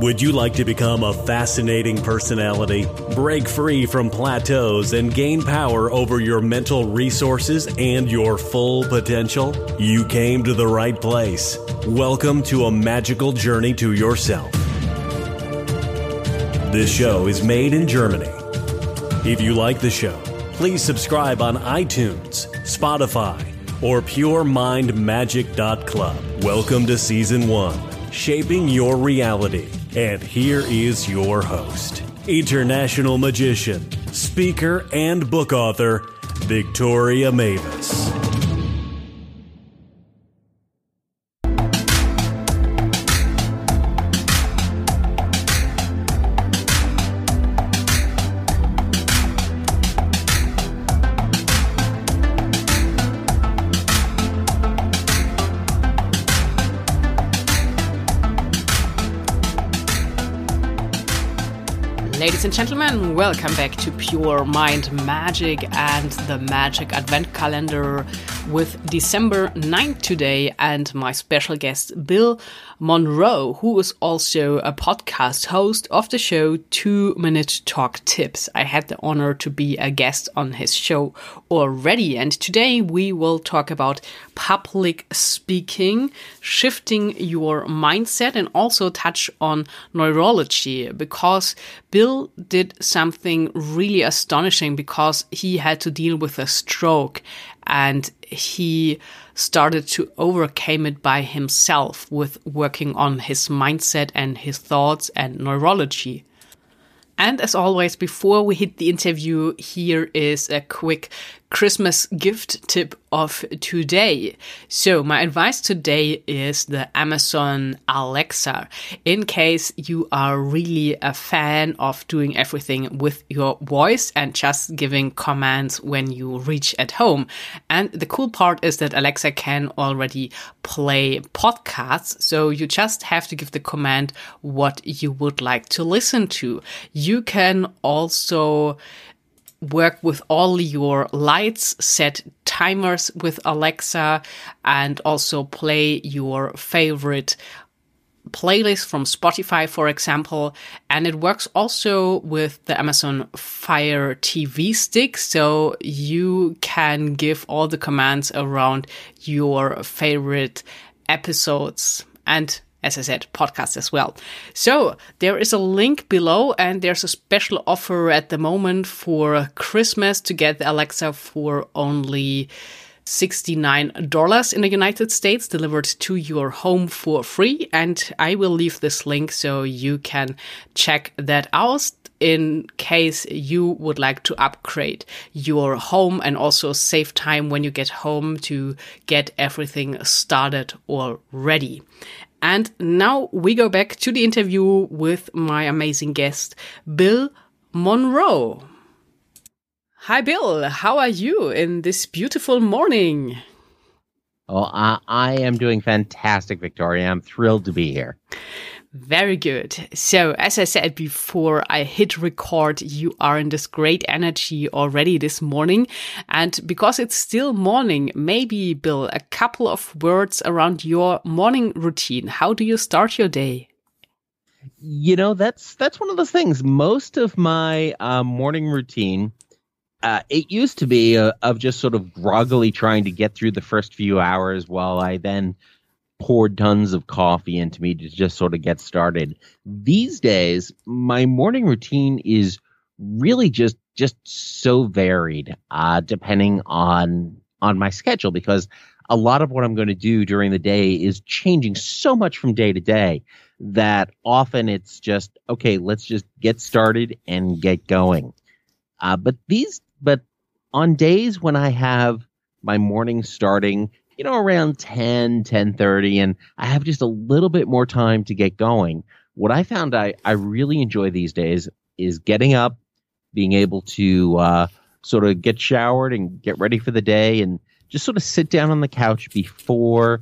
Would you like to become a fascinating personality, break free from plateaus, and gain power over your mental resources and your full potential? You came to the right place. Welcome to a magical journey to yourself. This show is made in Germany. If you like the show, please subscribe on iTunes, Spotify, or PureMindMagic.club. Welcome to Season 1 Shaping Your Reality. And here is your host, international magician, speaker, and book author, Victoria Mavis. And welcome back to Pure Mind Magic and the Magic Advent Calendar with December 9th today and my special guest Bill Monroe, who is also a podcast host of the show Two Minute Talk Tips. I had the honor to be a guest on his show already, and today we will talk about public speaking, shifting your mindset, and also touch on neurology because Bill did something really astonishing because he had to deal with a stroke and he started to overcome it by himself with working on his mindset and his thoughts and neurology. And as always, before we hit the interview, here is a quick Christmas gift tip of today. So my advice today is the Amazon Alexa. In case you are really a fan of doing everything with your voice and just giving commands when you reach at home. And the cool part is that Alexa can already play podcasts. So you just have to give the command what you would like to listen to. You can also work with all your lights, set timers with Alexa, and also play your favorite playlist from Spotify, for example. And it works also with the Amazon Fire TV stick. So you can give all the commands around your favorite episodes. And as I said, podcast as well. So there is a link below and there's a special offer at the moment for Christmas to get Alexa for only $69 in the United States delivered to your home for free. And I will leave this link so you can check that out in case you would like to upgrade your home and also save time when you get home to get everything started already. And now we go back to the interview with my amazing guest, Bill Monroe. Hi, Bill. How are you in this beautiful morning? Oh, I, I am doing fantastic, Victoria. I'm thrilled to be here. Very good. So, as I said before I hit record, you are in this great energy already this morning. And because it's still morning, maybe, Bill, a couple of words around your morning routine. How do you start your day? You know, that's that's one of those things. Most of my uh, morning routine, uh, it used to be uh, of just sort of groggily trying to get through the first few hours while I then poured tons of coffee into me to just sort of get started. These days, my morning routine is really just just so varied, uh, depending on on my schedule because a lot of what I'm going to do during the day is changing so much from day to day that often it's just okay. Let's just get started and get going. Uh, but these, but on days when I have my morning starting you know, around 10, 1030, and I have just a little bit more time to get going. What I found I, I really enjoy these days is getting up, being able to uh, sort of get showered and get ready for the day and just sort of sit down on the couch before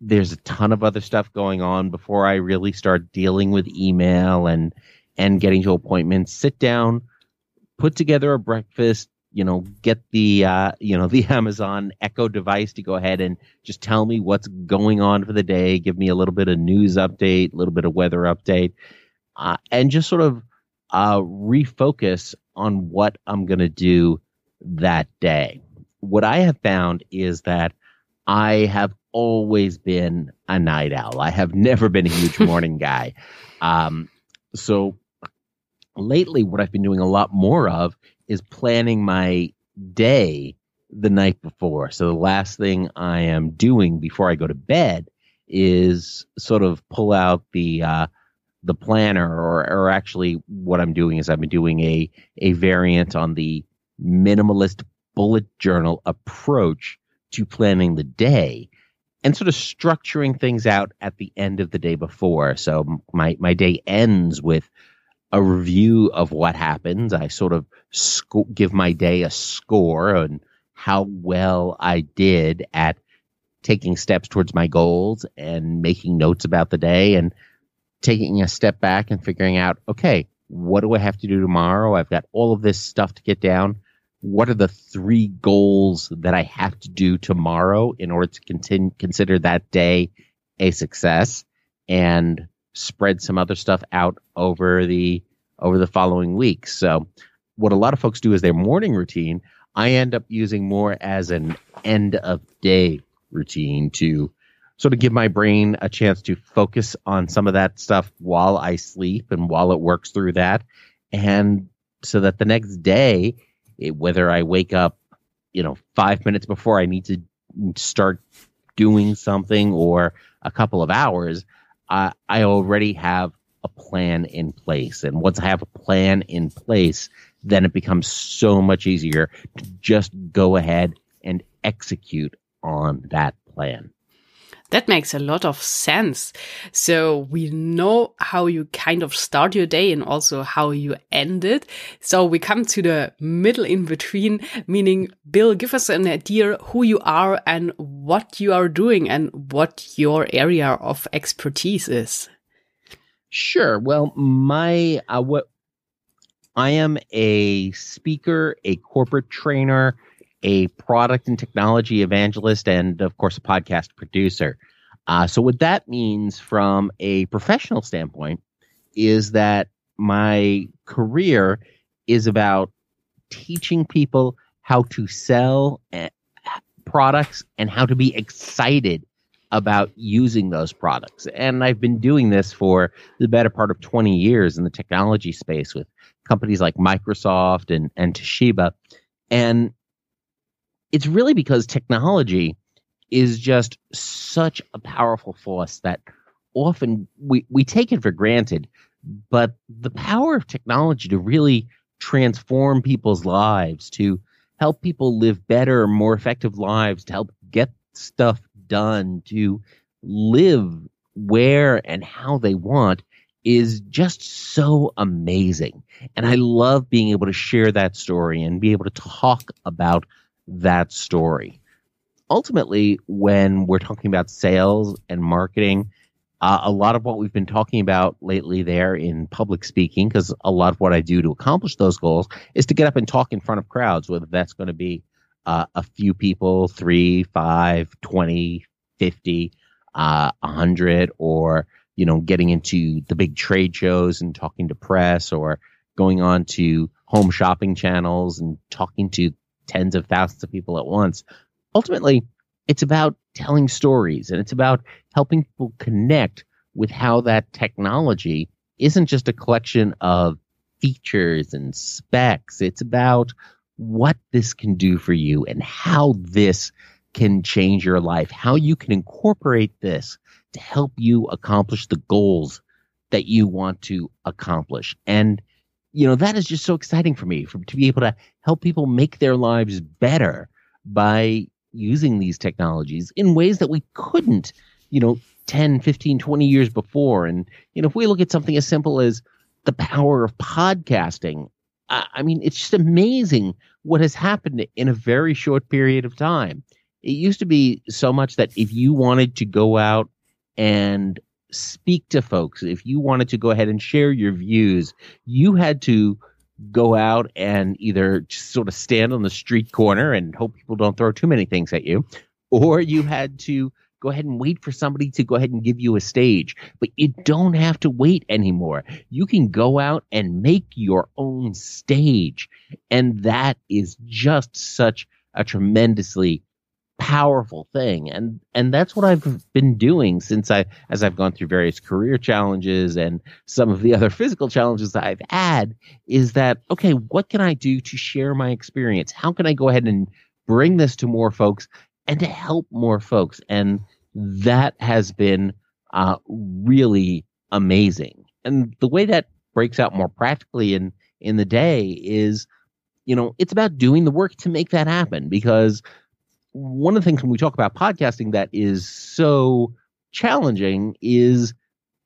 there's a ton of other stuff going on before I really start dealing with email and and getting to appointments. Sit down, put together a breakfast, you know, get the uh, you know the Amazon Echo device to go ahead and just tell me what's going on for the day, give me a little bit of news update, a little bit of weather update, uh, and just sort of uh, refocus on what I'm going to do that day. What I have found is that I have always been a night owl. I have never been a huge morning guy. Um, so lately, what I've been doing a lot more of is planning my day the night before. So the last thing I am doing before I go to bed is sort of pull out the uh, the planner, or or actually what I'm doing is I've been doing a a variant on the minimalist bullet journal approach to planning the day and sort of structuring things out at the end of the day before. So my my day ends with a review of what happens. I sort of give my day a score on how well I did at taking steps towards my goals and making notes about the day and taking a step back and figuring out, okay, what do I have to do tomorrow? I've got all of this stuff to get down. What are the three goals that I have to do tomorrow in order to continue, consider that day a success? And spread some other stuff out over the over the following week. So what a lot of folks do is their morning routine. I end up using more as an end of day routine to sort of give my brain a chance to focus on some of that stuff while I sleep and while it works through that. And so that the next day, it, whether I wake up, you know, five minutes before I need to start doing something or a couple of hours, I, I already have a plan in place. And once I have a plan in place, then it becomes so much easier to just go ahead and execute on that plan. That makes a lot of sense. So we know how you kind of start your day and also how you end it. So we come to the middle in between, meaning Bill, give us an idea who you are and what you are doing and what your area of expertise is. Sure. Well, my uh, what I am a speaker, a corporate trainer, a product and technology evangelist, and of course, a podcast producer. Uh, so, what that means from a professional standpoint is that my career is about teaching people how to sell eh, products and how to be excited about using those products. And I've been doing this for the better part of 20 years in the technology space with companies like Microsoft and, and Toshiba. And it's really because technology is just such a powerful force that often we, we take it for granted. But the power of technology to really transform people's lives, to help people live better, more effective lives, to help get stuff done, to live where and how they want is just so amazing. And I love being able to share that story and be able to talk about that story. Ultimately, when we're talking about sales and marketing, uh, a lot of what we've been talking about lately there in public speaking, because a lot of what I do to accomplish those goals is to get up and talk in front of crowds, whether that's going to be uh, a few people, three, five, 20, 50, uh, 100, or you know, getting into the big trade shows and talking to press or going on to home shopping channels and talking to tens of thousands of people at once. Ultimately, it's about telling stories and it's about helping people connect with how that technology isn't just a collection of features and specs. It's about what this can do for you and how this can change your life, how you can incorporate this to help you accomplish the goals that you want to accomplish. And, you know, that is just so exciting for me for, to be able to help people make their lives better by using these technologies in ways that we couldn't, you know, 10, 15, 20 years before. And, you know, if we look at something as simple as the power of podcasting, I mean, it's just amazing what has happened in a very short period of time. It used to be so much that if you wanted to go out and speak to folks, if you wanted to go ahead and share your views, you had to go out and either sort of stand on the street corner and hope people don't throw too many things at you, or you had to go ahead and wait for somebody to go ahead and give you a stage. But you don't have to wait anymore. You can go out and make your own stage. And that is just such a tremendously powerful thing. And and that's what I've been doing since I as I've gone through various career challenges and some of the other physical challenges that I've had is that okay what can I do to share my experience? How can I go ahead and bring this to more folks and to help more folks? And that has been uh, really amazing. And the way that breaks out more practically in in the day is you know it's about doing the work to make that happen because one of the things when we talk about podcasting that is so challenging is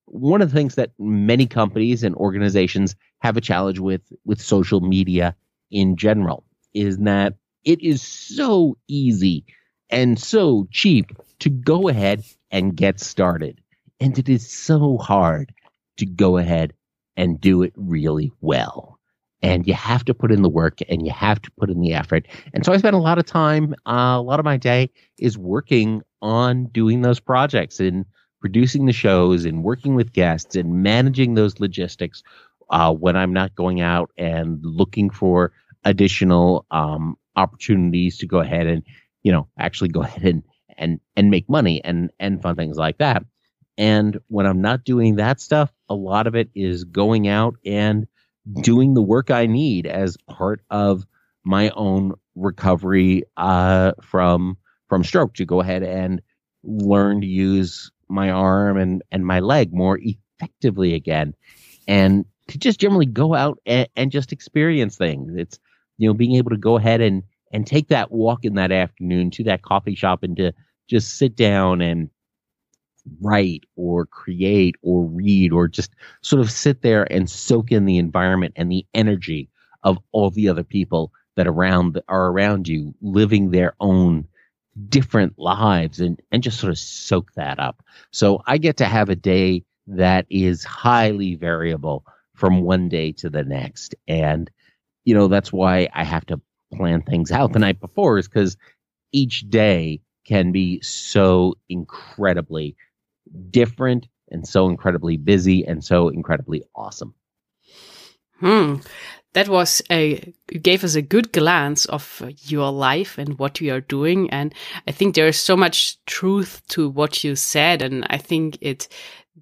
one of the things that many companies and organizations have a challenge with with social media in general is that it is so easy and so cheap to go ahead and get started. And it is so hard to go ahead and do it really well and you have to put in the work and you have to put in the effort. And so I spend a lot of time, uh, a lot of my day is working on doing those projects and producing the shows and working with guests and managing those logistics uh, when I'm not going out and looking for additional um, opportunities to go ahead and you know actually go ahead and and and make money and and fun things like that. And when I'm not doing that stuff, a lot of it is going out and doing the work I need as part of my own recovery uh, from from stroke to go ahead and learn to use my arm and and my leg more effectively again, and to just generally go out and, and just experience things. It's you know being able to go ahead and and take that walk in that afternoon to that coffee shop and to just sit down and write or create or read or just sort of sit there and soak in the environment and the energy of all the other people that around are around you living their own different lives and and just sort of soak that up. So I get to have a day that is highly variable from one day to the next and you know that's why I have to plan things out the night before is cuz each day can be so incredibly different and so incredibly busy and so incredibly awesome. Hmm. That was a gave us a good glance of your life and what you are doing, and I think there is so much truth to what you said, and I think it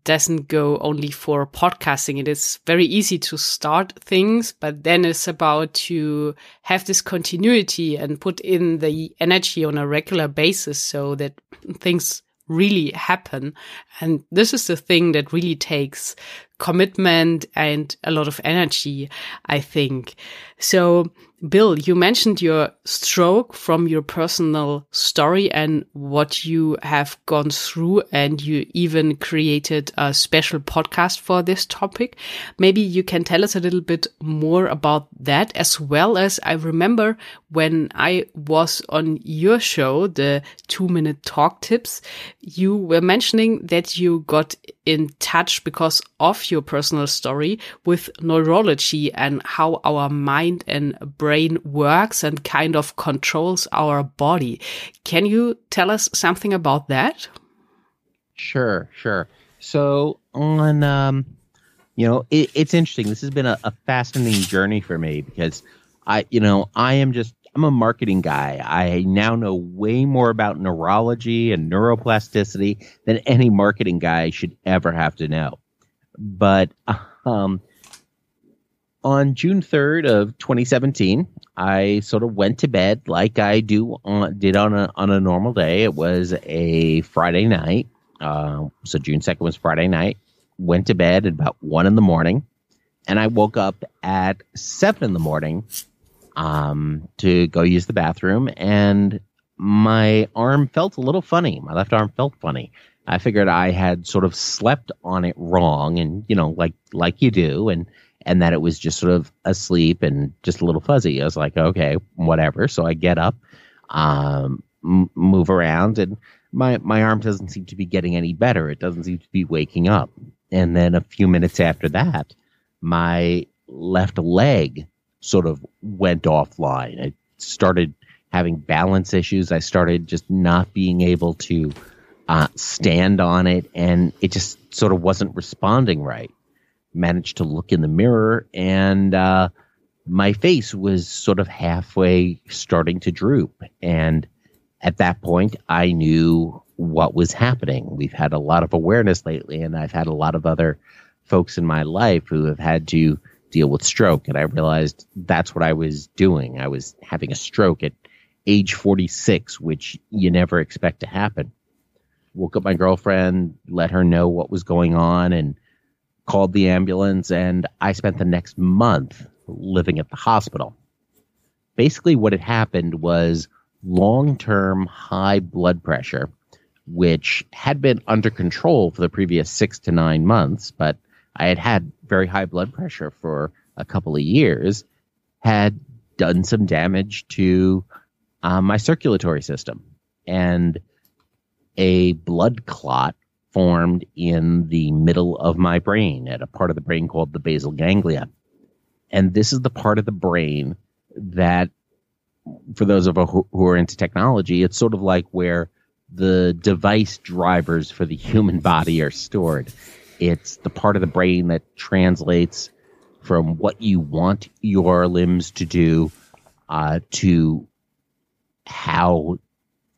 doesn't go only for podcasting. It is very easy to start things, but then it's about to have this continuity and put in the energy on a regular basis so that things really happen. And this is the thing that really takes commitment and a lot of energy, I think. So Bill, you mentioned your stroke from your personal story and what you have gone through, and you even created a special podcast for this topic. Maybe you can tell us a little bit more about that, as well as I remember when I was on your show, the two minute talk tips, you were mentioning that you got in touch because of your personal story with neurology and how our mind and brain works and kind of controls our body. Can you tell us something about that? Sure, sure. So on, um, you know, it, it's interesting. This has been a, a fascinating journey for me because I, you know, I am just I'm a marketing guy. I now know way more about neurology and neuroplasticity than any marketing guy should ever have to know. But um, on June 3rd of 2017, I sort of went to bed like I do on, did on a on a normal day. It was a Friday night. Uh, so June 2nd was Friday night. Went to bed at about one in the morning, and I woke up at seven in the morning um, to go use the bathroom, and my arm felt a little funny. My left arm felt funny. I figured I had sort of slept on it wrong, and you know, like like you do, and and that it was just sort of asleep and just a little fuzzy. I was like, okay, whatever. So I get up, um, m- move around, and my my arm doesn't seem to be getting any better. It doesn't seem to be waking up. And then a few minutes after that, my left leg sort of went offline. I started having balance issues. I started just not being able to uh, stand on it, and it just sort of wasn't responding right. Managed to look in the mirror, and uh, my face was sort of halfway starting to droop. And at that point, I knew what was happening. We've had a lot of awareness lately, and I've had a lot of other folks in my life who have had to deal with stroke. And I realized that's what I was doing. I was having a stroke at age 46, which you never expect to happen. Woke up my girlfriend, let her know what was going on, and called the ambulance. And I spent the next month living at the hospital. Basically, what had happened was long term high blood pressure, which had been under control for the previous six to nine months, but I had had very high blood pressure for a couple of years, had done some damage to uh, my circulatory system. And a blood clot formed in the middle of my brain at a part of the brain called the basal ganglia. And this is the part of the brain that, for those of us who are into technology, it's sort of like where the device drivers for the human body are stored. It's the part of the brain that translates from what you want your limbs to do uh, to how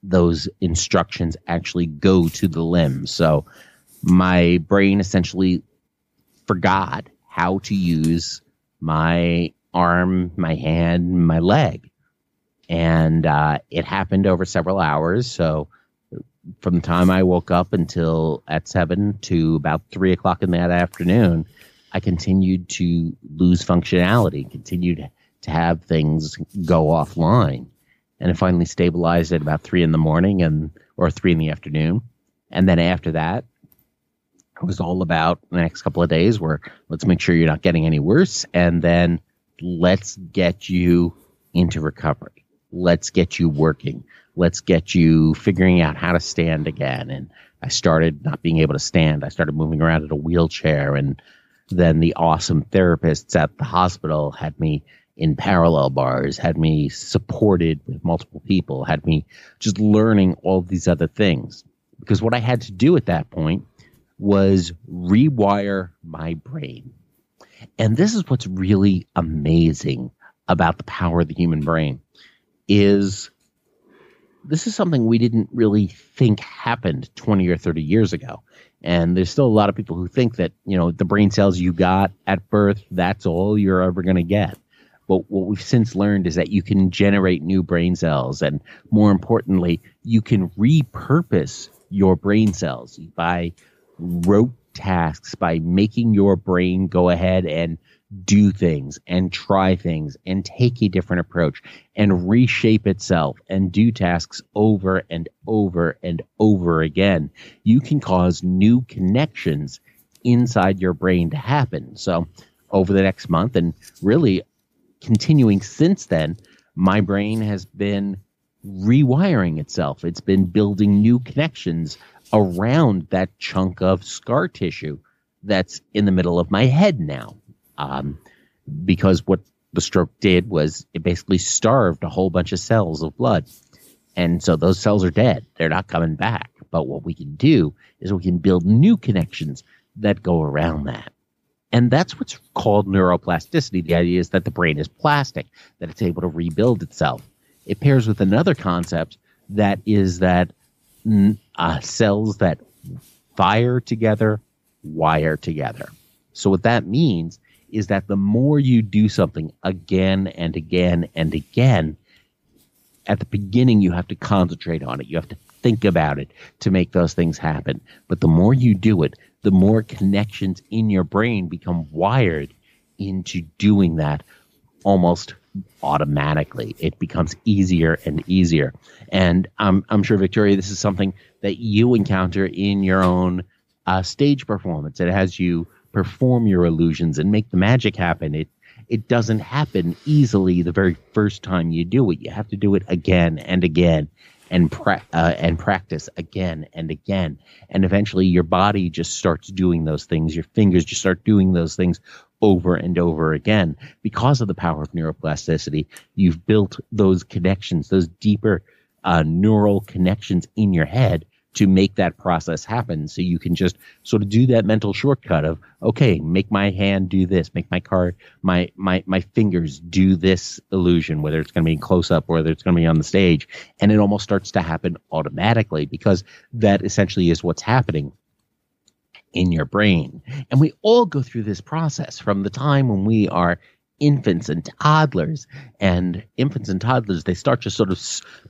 those instructions actually go to the limbs. So my brain essentially forgot how to use my arm, my hand, my leg. And uh, it happened over several hours. So from the time I woke up until at seven to about three o'clock in that afternoon, I continued to lose functionality, continued to have things go offline. And it finally stabilized at about three in the morning and or three in the afternoon. And then after that, it was all about the next couple of days where let's make sure you're not getting any worse and then let's get you into recovery. Let's get you working let's get you figuring out how to stand again. And I started not being able to stand. I started moving around in a wheelchair. And then the awesome therapists at the hospital had me in parallel bars, had me supported with multiple people, had me just learning all these other things. Because what I had to do at that point was rewire my brain. And this is what's really amazing about the power of the human brain is this is something we didn't really think happened 20 or 30 years ago. And there's still a lot of people who think that, you know, the brain cells you got at birth, that's all you're ever going to get. But what we've since learned is that you can generate new brain cells. And more importantly, you can repurpose your brain cells by rote tasks, by making your brain go ahead and do things and try things and take a different approach and reshape itself and do tasks over and over and over again, you can cause new connections inside your brain to happen. So, over the next month and really continuing since then, my brain has been rewiring itself. It's been building new connections around that chunk of scar tissue that's in the middle of my head now um, because what the stroke did was it basically starved a whole bunch of cells of blood. And so those cells are dead. They're not coming back. But what we can do is we can build new connections that go around that. And that's what's called neuroplasticity. The idea is that the brain is plastic, that it's able to rebuild itself. It pairs with another concept that is that uh, cells that fire together wire together. So what that means is that the more you do something again and again and again, at the beginning you have to concentrate on it. You have to think about it to make those things happen. But the more you do it, the more connections in your brain become wired into doing that almost automatically. It becomes easier and easier. And I'm, I'm sure, Victoria, this is something that you encounter in your own uh, stage performance. It has you perform your illusions and make the magic happen. It it doesn't happen easily the very first time you do it. You have to do it again and again and pra- uh, and practice again and again. And eventually your body just starts doing those things. Your fingers just start doing those things over and over again because of the power of neuroplasticity. You've built those connections, those deeper uh, neural connections in your head to make that process happen. So you can just sort of do that mental shortcut of, okay, make my hand do this, make my car, my, my, my fingers do this illusion, whether it's going to be close up or whether it's going to be on the stage. And it almost starts to happen automatically because that essentially is what's happening in your brain. And we all go through this process from the time when we are infants and toddlers. And infants and toddlers, they start just sort of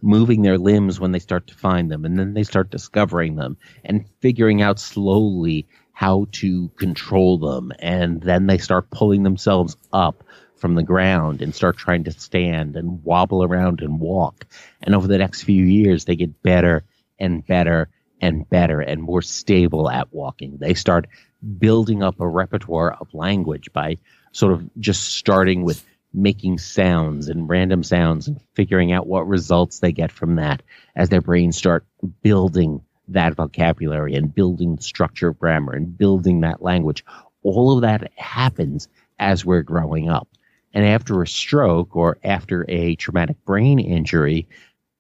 moving their limbs when they start to find them. And then they start discovering them and figuring out slowly how to control them. And then they start pulling themselves up from the ground and start trying to stand and wobble around and walk. And over the next few years, they get better and better and better and more stable at walking. They start building up a repertoire of language by sort of just starting with making sounds and random sounds and figuring out what results they get from that as their brains start building that vocabulary and building structure of grammar and building that language. All of that happens as we're growing up. And after a stroke or after a traumatic brain injury,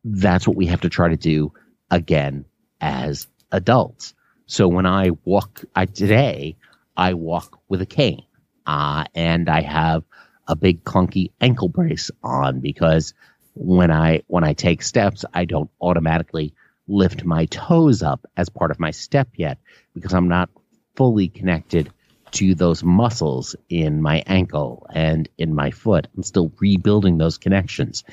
that's what we have to try to do again as adults. So when I walk I, today, I walk with a cane uh, and I have a big clunky ankle brace on because when I when I take steps, I don't automatically lift my toes up as part of my step yet because I'm not fully connected to those muscles in my ankle and in my foot. I'm still rebuilding those connections.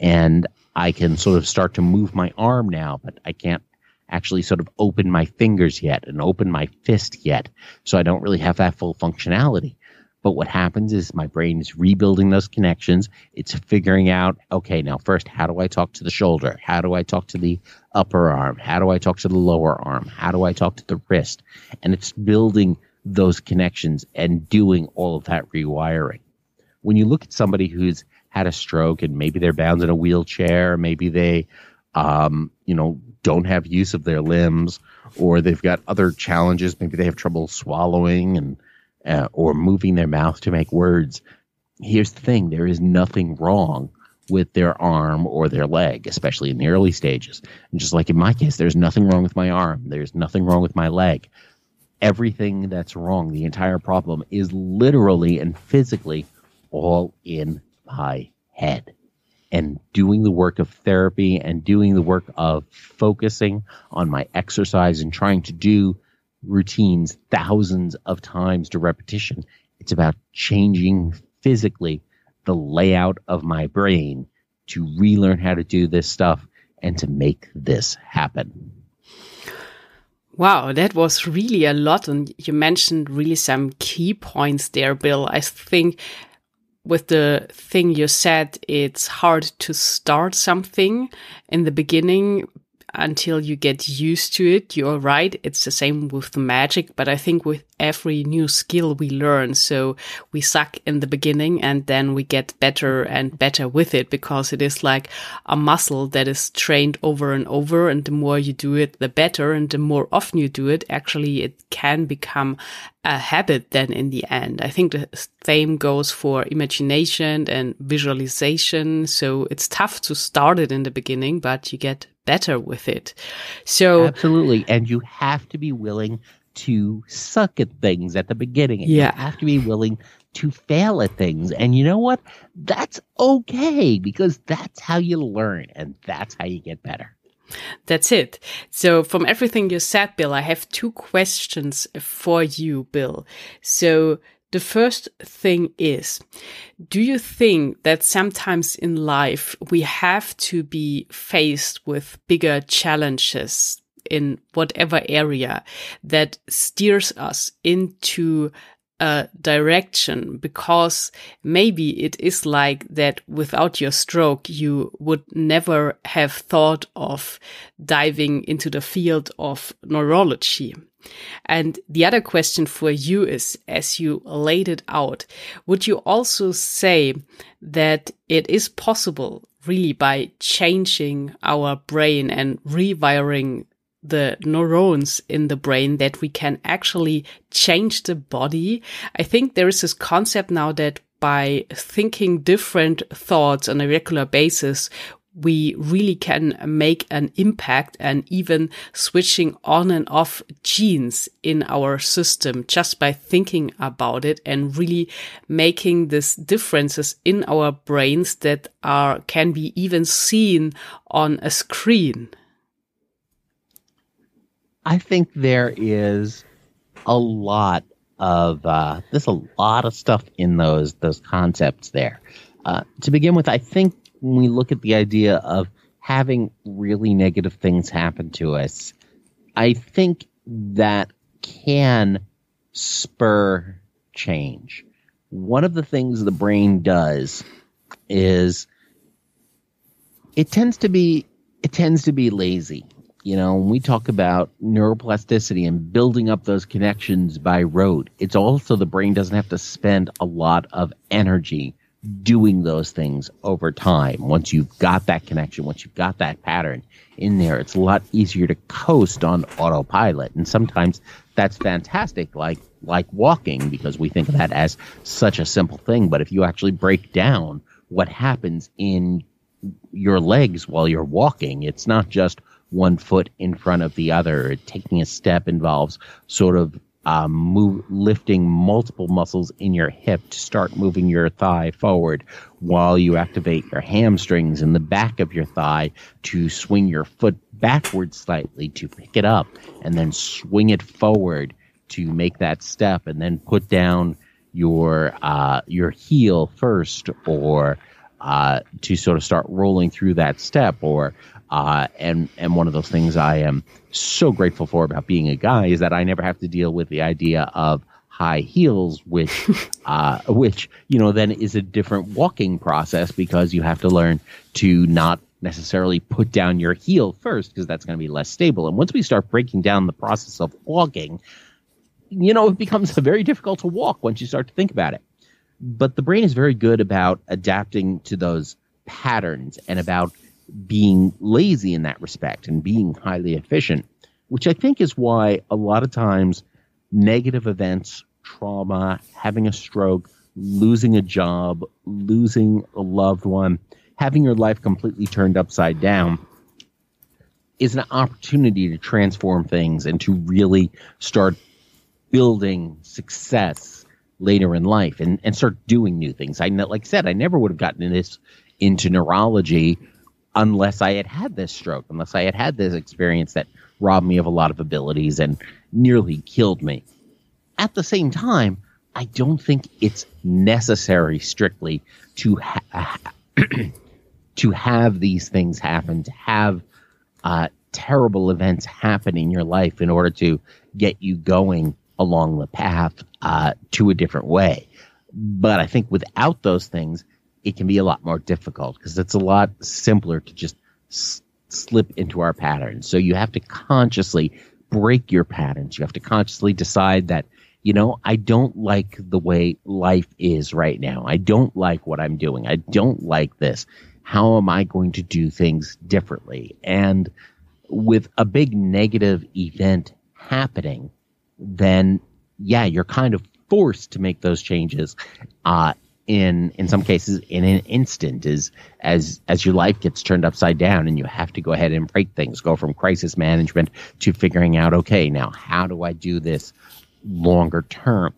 And I can sort of start to move my arm now, but I can't actually sort of open my fingers yet and open my fist yet. So I don't really have that full functionality. But what happens is my brain is rebuilding those connections. It's figuring out, okay, now first, how do I talk to the shoulder? How do I talk to the upper arm? How do I talk to the lower arm? How do I talk to the wrist? And it's building those connections and doing all of that rewiring. When you look at somebody who's had a stroke and maybe they're bound in a wheelchair, maybe they, um, you know, don't have use of their limbs or they've got other challenges. Maybe they have trouble swallowing and uh, or moving their mouth to make words. Here's the thing there is nothing wrong with their arm or their leg, especially in the early stages. And just like in my case, there's nothing wrong with my arm, there's nothing wrong with my leg. Everything that's wrong, the entire problem, is literally and physically all in my head. And doing the work of therapy and doing the work of focusing on my exercise and trying to do routines thousands of times to repetition. It's about changing physically the layout of my brain to relearn how to do this stuff and to make this happen. Wow, that was really a lot. And you mentioned really some key points there, Bill. I think with the thing you said, it's hard to start something in the beginning until you get used to it. You're right. It's the same with the magic, but I think with every new skill we learn, so we suck in the beginning and then we get better and better with it because it is like a muscle that is trained over and over. And the more you do it, the better. And the more often you do it, actually it can become a habit then in the end. I think the same goes for imagination and visualization. So it's tough to start it in the beginning, but you get better with it. So absolutely, and you have to be willing to suck at things at the beginning. yeah, you have to be willing to fail at things, and you know what? That's okay because that's how you learn, and that's how you get better. That's it. So, from everything you said, Bill, I have two questions for you, Bill. So, the first thing is, do you think that sometimes in life we have to be faced with bigger challenges in whatever area that steers us into a direction because maybe it is like that without your stroke, you would never have thought of diving into the field of neurology. And the other question for you is, as you laid it out, would you also say that it is possible really by changing our brain and rewiring the neurons in the brain that we can actually change the body. I think there is this concept now that by thinking different thoughts on a regular basis, we really can make an impact and even switching on and off genes in our system just by thinking about it and really making these differences in our brains that are can be even seen on a screen. I think there is a lot of uh, there's a lot of stuff in those those concepts there. Uh, to begin with, I think when we look at the idea of having really negative things happen to us, I think that can spur change. One of the things the brain does is it tends to be it tends to be lazy. You know, when we talk about neuroplasticity and building up those connections by rote, it's also the brain doesn't have to spend a lot of energy doing those things over time. Once you've got that connection, once you've got that pattern in there, it's a lot easier to coast on autopilot. And sometimes that's fantastic, like like walking, because we think of that as such a simple thing. But if you actually break down what happens in your legs while you're walking, it's not just one foot in front of the other. Taking a step involves sort of um, move, lifting multiple muscles in your hip to start moving your thigh forward while you activate your hamstrings in the back of your thigh to swing your foot backwards slightly to pick it up and then swing it forward to make that step and then put down your uh, your heel first or uh, to sort of start rolling through that step or uh, and and one of those things I am so grateful for about being a guy is that I never have to deal with the idea of high heels, which uh, which you know then is a different walking process because you have to learn to not necessarily put down your heel first because that's going to be less stable. And once we start breaking down the process of walking, you know, it becomes very difficult to walk once you start to think about it. But the brain is very good about adapting to those patterns and about being lazy in that respect and being highly efficient, which I think is why a lot of times negative events, trauma, having a stroke, losing a job, losing a loved one, having your life completely turned upside down is an opportunity to transform things and to really start building success later in life and, and start doing new things. I like I said, I never would have gotten this into neurology unless I had had this stroke, unless I had had this experience that robbed me of a lot of abilities and nearly killed me. At the same time, I don't think it's necessary strictly to ha- to have these things happen, to have uh, terrible events happen in your life in order to get you going along the path uh, to a different way. But I think without those things, it can be a lot more difficult because it's a lot simpler to just s- slip into our patterns. So you have to consciously break your patterns. You have to consciously decide that, you know, I don't like the way life is right now. I don't like what I'm doing. I don't like this. How am I going to do things differently? And with a big negative event happening, then yeah, you're kind of forced to make those changes. Uh, in in some cases in an instant is as as your life gets turned upside down and you have to go ahead and break things go from crisis management to figuring out okay now how do i do this longer term?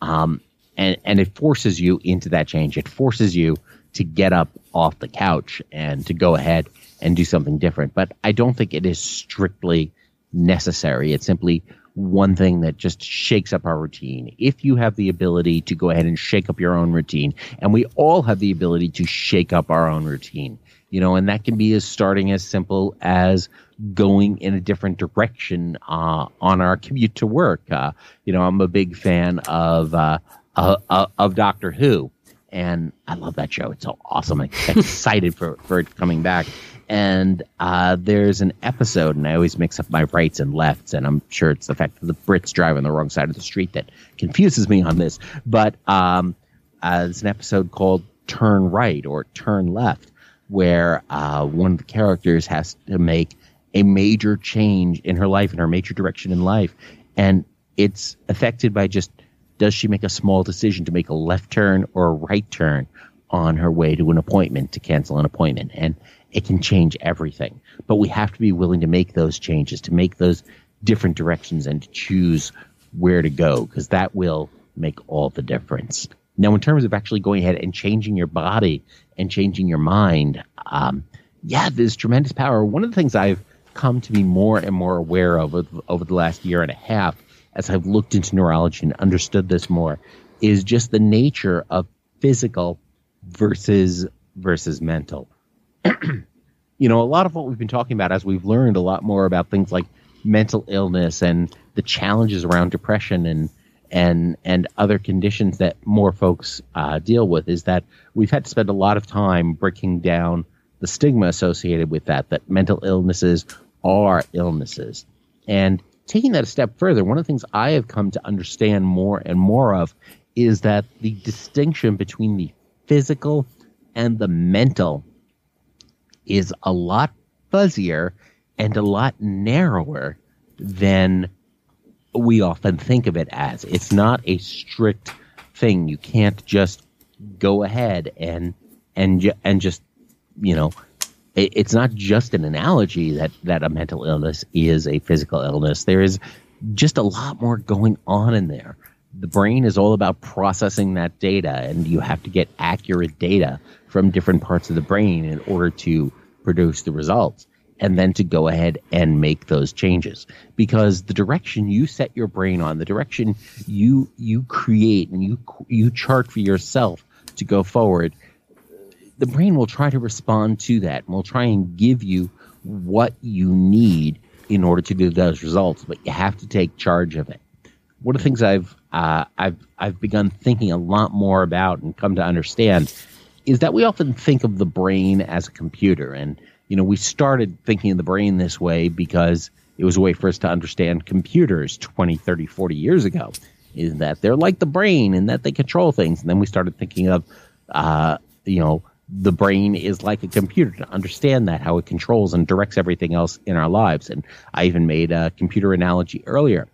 Um and and it forces you into that change. It forces you to get up off the couch and to go ahead and do something different. But i don't think it is strictly necessary. It's simply one thing that just shakes up our routine. If you have the ability to go ahead and shake up your own routine, and we all have the ability to shake up our own routine, you know, and that can be as starting as simple as going in a different direction uh, on our commute to work. Uh, you know, I'm a big fan of uh, uh of Doctor Who, and I love that show. It's so awesome. I'm excited for for it coming back and uh, there's an episode, and I always mix up my rights and lefts, and I'm sure it's the fact that the Brits drive on the wrong side of the street that confuses me on this. But um, uh, it's an episode called "Turn Right" or "Turn Left," where uh, one of the characters has to make a major change in her life and her major direction in life. And it's affected by just does she make a small decision to make a left turn or a right turn on her way to an appointment to cancel an appointment? And it can change everything. But we have to be willing to make those changes, to make those different directions and to choose where to go because that will make all the difference. Now, in terms of actually going ahead and changing your body and changing your mind, um, yeah, there's tremendous power. One of the things I've come to be more and more aware of over the last year and a half as I've looked into neurology and understood this more is just the nature of physical versus versus mental. you know, a lot of what we've been talking about as we've learned a lot more about things like mental illness and the challenges around depression and and and other conditions that more folks uh, deal with is that we've had to spend a lot of time breaking down the stigma associated with that that mental illnesses are illnesses. And taking that a step further one of the things i have come to understand more and more of is that the distinction between the physical and the mental is a lot fuzzier and a lot narrower than we often think of it as. It's not a strict thing. You can't just go ahead and and and just you know it, it's not just an analogy that that a mental illness is a physical illness. There is just a lot more going on in there. The brain is all about processing that data, and you have to get accurate data from different parts of the brain in order to produce the results and then to go ahead and make those changes. Because the direction you set your brain on the direction you you create and you you chart for yourself to go forward the brain will try to respond to that and will try and give you what you need in order to do those results but you have to take charge of it. One of the things i've uh, i've i've begun thinking a lot more about and come to understand is that we often think of the brain as a computer and you know, we started thinking of the brain this way because it was a way for us to understand computers 20, 30, 40 years ago. Is that they're like the brain and that they control things. And then we started thinking of, uh, you know, the brain is like a computer to understand that, how it controls and directs everything else in our lives. And I even made a computer analogy earlier.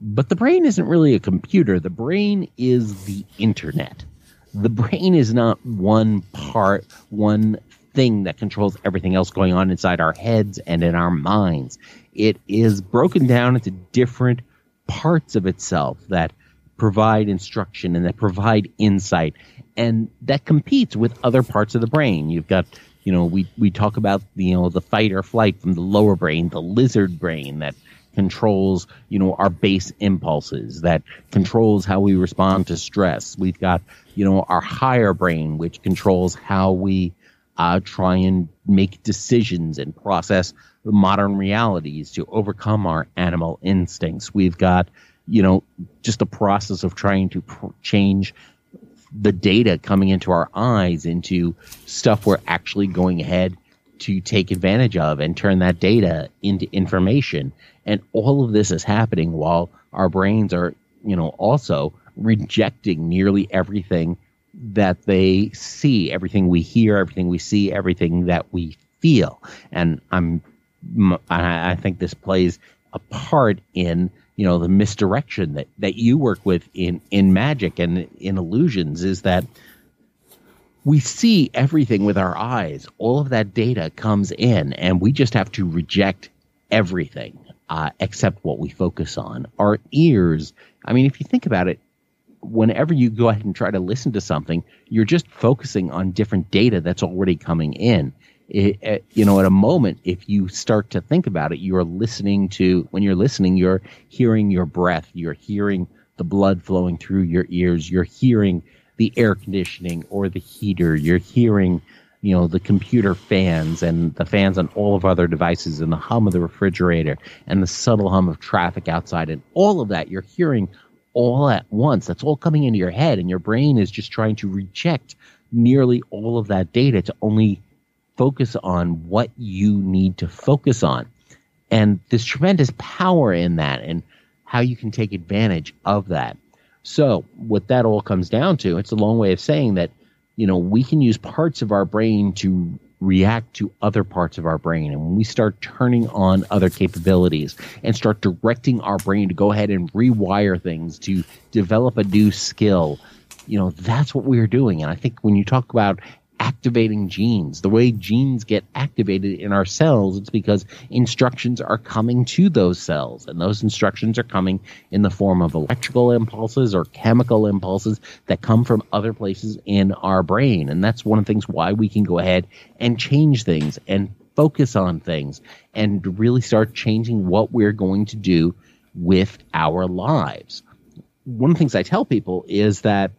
But the brain isn't really a computer, the brain is the internet. The brain is not one part, one thing that controls everything else going on inside our heads and in our minds. It is broken down into different parts of itself that provide instruction and that provide insight and that competes with other parts of the brain. You've got, you know, we, we talk about, you know, the fight or flight from the lower brain, the lizard brain that controls, you know, our base impulses, that controls how we respond to stress. We've got, you know, our higher brain, which controls how we uh, try and make decisions and process modern realities to overcome our animal instincts. We've got, you know, just a process of trying to pr- change the data coming into our eyes into stuff we're actually going ahead to take advantage of and turn that data into information. And all of this is happening while our brains are, you know, also rejecting nearly everything that they see everything we hear, everything we see, everything that we feel. And I'm, I think this plays a part in you know the misdirection that that you work with in in magic and in illusions is that we see everything with our eyes. All of that data comes in, and we just have to reject everything uh, except what we focus on. Our ears. I mean, if you think about it, whenever you go ahead and try to listen to something, you're just focusing on different data that's already coming in. It, it, you know, at a moment, if you start to think about it, you're listening to, when you're listening, you're hearing your breath, you're hearing the blood flowing through your ears, you're hearing the air conditioning or the heater, you're hearing, you know, the computer fans and the fans on all of other devices and the hum of the refrigerator and the subtle hum of traffic outside and all of that. You're hearing all at once. That's all coming into your head, and your brain is just trying to reject nearly all of that data to only focus on what you need to focus on. And there's tremendous power in that and how you can take advantage of that. So, what that all comes down to, it's a long way of saying that, you know, we can use parts of our brain to react to other parts of our brain. And when we start turning on other capabilities and start directing our brain to go ahead and rewire things to develop a new skill you know that's what we're doing. And i think when you talk about activating genes. The way genes get activated in our cells, it's because instructions are coming to those cells, and those instructions are coming in the form of electrical impulses or chemical impulses that come from other places in our brain. And that's one of the things why we can go ahead and change things and focus on things and really start changing what we're going to do with our lives. One of the things I tell people is that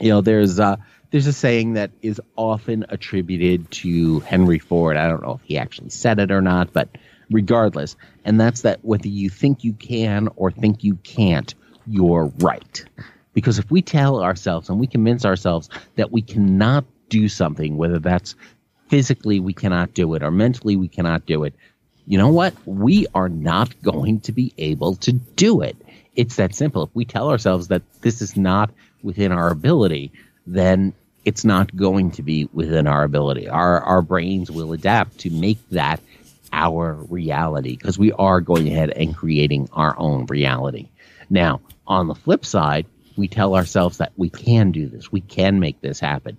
you know there's uh, there's a saying that is often attributed to Henry Ford. I don't know if he actually said it or not, but regardless, and that's that whether you think you can or think you can't, you're right. Because if we tell ourselves and we convince ourselves that we cannot do something, whether that's physically we cannot do it or mentally we cannot do it, you know what? We are not going to be able to do it. It's that simple. If we tell ourselves that this is not within our ability, then it's not going to be within our ability. Our our brains will adapt to make that our reality because we are going ahead and creating our own reality. Now, on the flip side, we tell ourselves that we can do this, we can make this happen.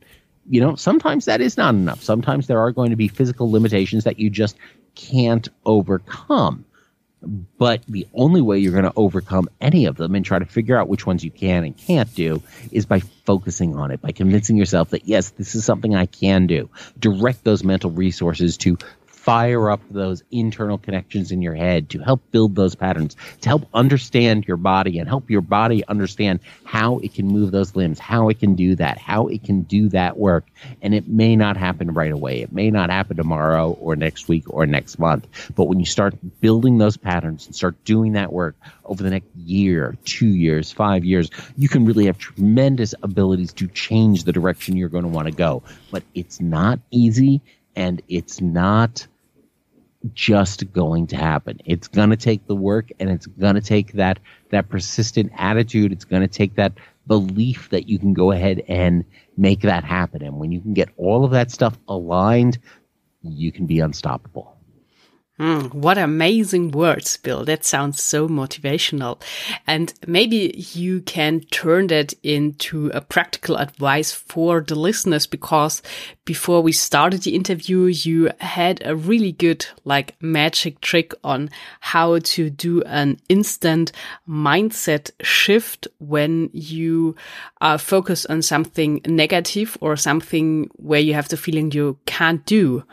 You know, sometimes that is not enough. Sometimes there are going to be physical limitations that you just can't overcome. But the only way you're going to overcome any of them and try to figure out which ones you can and can't do is by focusing on it, by convincing yourself that, yes, this is something I can do. Direct those mental resources to fire up those internal connections in your head to help build those patterns, to help understand your body and help your body understand how it can move those limbs, how it can do that, how it can do that work. And it may not happen right away. It may not happen tomorrow or next week or next month. But when you start building those patterns and start doing that work over the next year, two years, five years, you can really have tremendous abilities to change the direction you're going to want to go. But it's not easy and it's not just going to happen. It's going to take the work and it's going to take that that persistent attitude. It's going to take that belief that you can go ahead and make that happen. And when you can get all of that stuff aligned, you can be unstoppable. Mm, what amazing words, Bill. That sounds so motivational. And maybe you can turn that into a practical advice for the listeners because before we started the interview, you had a really good, like, magic trick on how to do an instant mindset shift when you are focused on something negative or something where you have the feeling you can't do.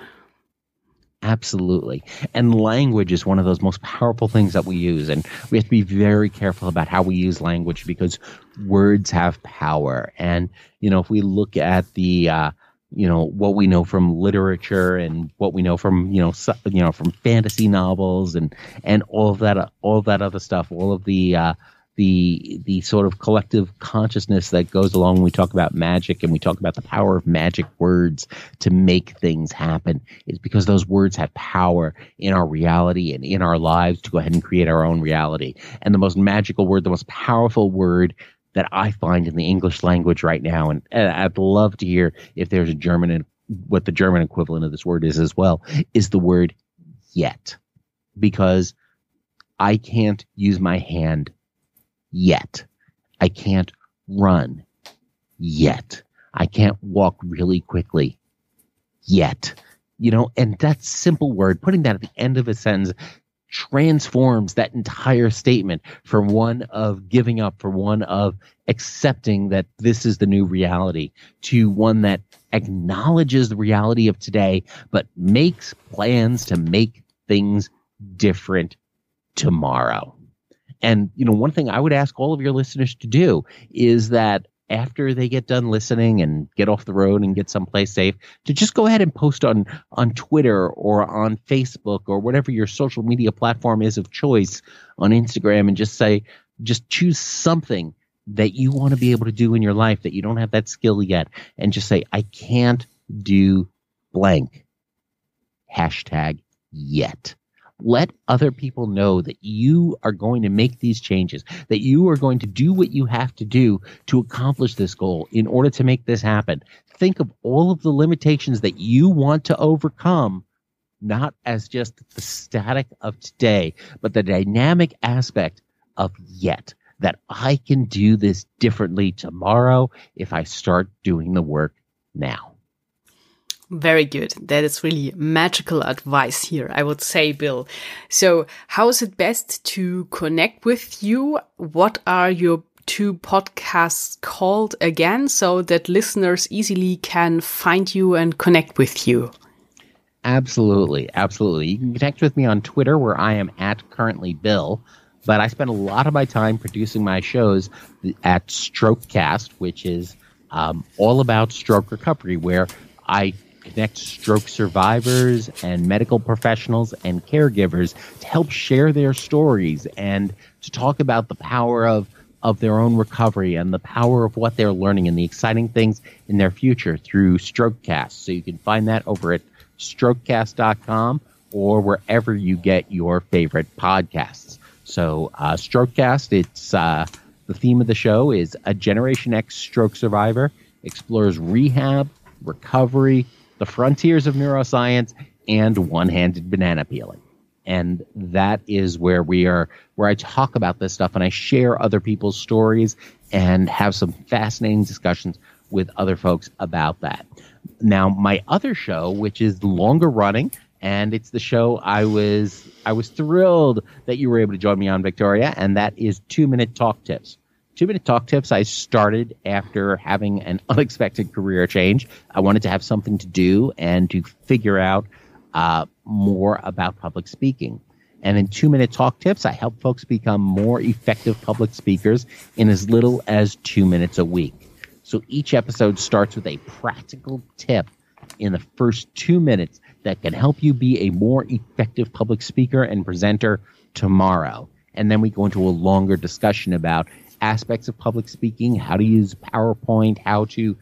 Absolutely. And language is one of those most powerful things that we use. And we have to be very careful about how we use language because words have power. And, you know, if we look at the, uh, you know what we know from literature and what we know from you know su- you know from fantasy novels and and all of that uh, all of that other stuff all of the uh, the the sort of collective consciousness that goes along when we talk about magic and we talk about the power of magic words to make things happen is because those words have power in our reality and in our lives to go ahead and create our own reality. And the most magical word, the most powerful word that I find in the English language right now, and, and I'd love to hear if there's a German and what the German equivalent of this word is as well, is the word yet. Because I can't use my hand yet. I can't run yet. I can't walk really quickly yet. You know, and that simple word, putting that at the end of a sentence transforms that entire statement from one of giving up, for one of accepting that this is the new reality, to one that acknowledges the reality of today, but makes plans to make things different tomorrow. And, you know, one thing I would ask all of your listeners to do is that after they get done listening and get off the road and get someplace safe, to just go ahead and post on, on Twitter or on Facebook or whatever your social media platform is of choice on Instagram and just say, just choose something that you want to be able to do in your life that you don't have that skill yet and just say, I can't do blank. Hashtag yet let other people know that you are going to make these changes, that you are going to do what you have to do to accomplish this goal in order to make this happen. Think of all of the limitations that you want to overcome, not as just the static of today, but the dynamic aspect of yet that I can do this differently tomorrow if I start doing the work now. Very good. That is really magical advice here, I would say, Bill. So how is it best to connect with you? What are your two podcasts called again so that listeners easily can find you and connect with you? Absolutely. Absolutely. You can connect with me on Twitter where I am at currently Bill, but I spend a lot of my time producing my shows at Strokecast, which is um, all about stroke recovery, where I connect stroke survivors and medical professionals and caregivers to help share their stories and to talk about the power of of their own recovery and the power of what they're learning and the exciting things in their future through Strokecast. So you can find that over at strokecast.com or wherever you get your favorite podcasts. So uh, Strokecast, it's uh, the theme of the show is a Generation X stroke survivor explores rehab, recovery, the frontiers of neuroscience, and one-handed banana peeling. And that is where we are, where I talk about this stuff and I share other people's stories and have some fascinating discussions with other folks about that. Now, my other show, which is longer running, and it's the show I was I was thrilled that you were able to join me on, Victoria, and that is Two Minute Talk Tips. Two Minute Talk Tips I started after having an unexpected career change. I wanted to have something to do and to figure out uh, more about public speaking. And in Two Minute Talk Tips, I help folks become more effective public speakers in as little as two minutes a week. So each episode starts with a practical tip in the first two minutes that can help you be a more effective public speaker and presenter tomorrow. And then we go into a longer discussion about aspects of public speaking, how to use PowerPoint, how to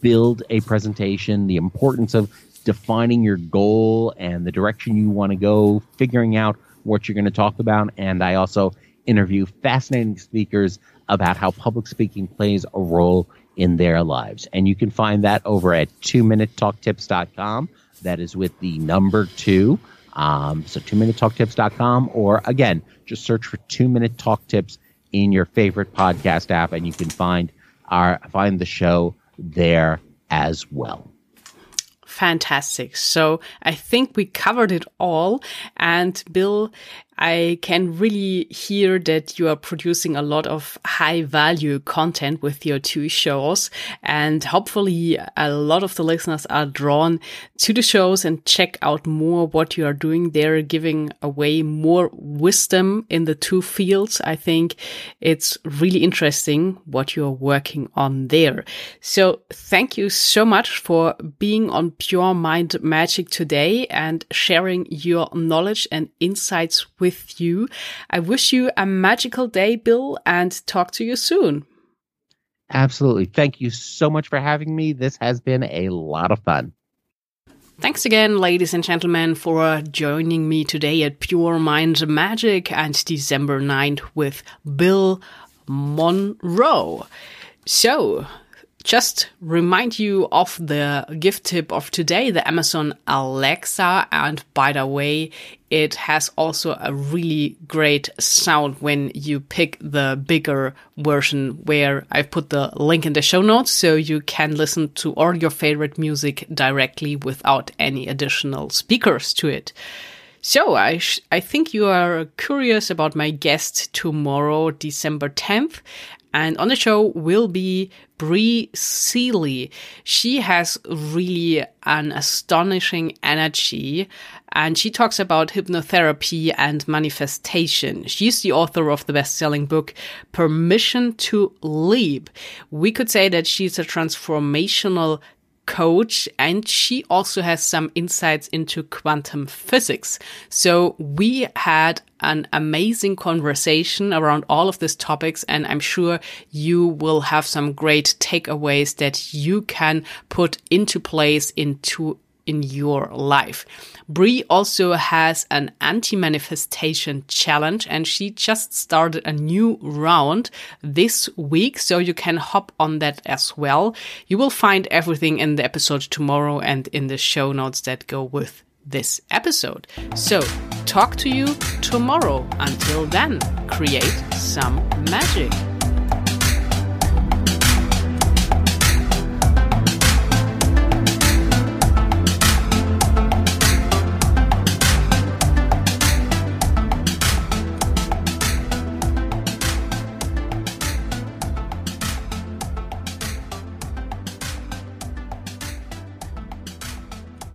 build a presentation, the importance of defining your goal and the direction you want to go, figuring out what you're going to talk about. And I also interview fascinating speakers about how public speaking plays a role in their lives. And you can find that over at two minute talktips.com. That is with the number two. Um, so two minute talktips.com or again, just search for two minute talk tips in your favorite podcast app, and you can find our find the show there as well. Fantastic. So I think we covered it all. And Bill, I can really hear that you are producing a lot of high value content with your two shows. And hopefully a lot of the listeners are drawn to the shows and check out more what you are doing there, giving away more wisdom in the two fields. I think it's really interesting what you're working on there. So thank you so much for being on Pure Mind Magic today and sharing your knowledge and insights with you. I wish you a magical day, Bill, and talk to you soon. Absolutely. Thank you so much for having me. This has been a lot of fun. Thanks again, ladies and gentlemen, for joining me today at Pure Mind Magic and December 9th with Bill Monroe. So, just remind you of the gift tip of today, the Amazon Alexa. And by the way, it has also a really great sound when you pick the bigger version where I've put the link in the show notes so you can listen to all your favorite music directly without any additional speakers to it. So I I think you are curious about my guest tomorrow, December 10th, and on the show will be Bree Seeley. She has really an astonishing energy and she talks about hypnotherapy and manifestation. She's the author of the best selling book, Permission to Leap. We could say that she's a transformational coach and she also has some insights into quantum physics. So we had an amazing conversation around all of these topics and I'm sure you will have some great takeaways that you can put into place into in your life. Bree also has an anti-manifestation challenge and she just started a new round this week. So you can hop on that as well. You will find everything in the episode tomorrow and in the show notes that go with this episode. So talk to you tomorrow. Until then, create some magic.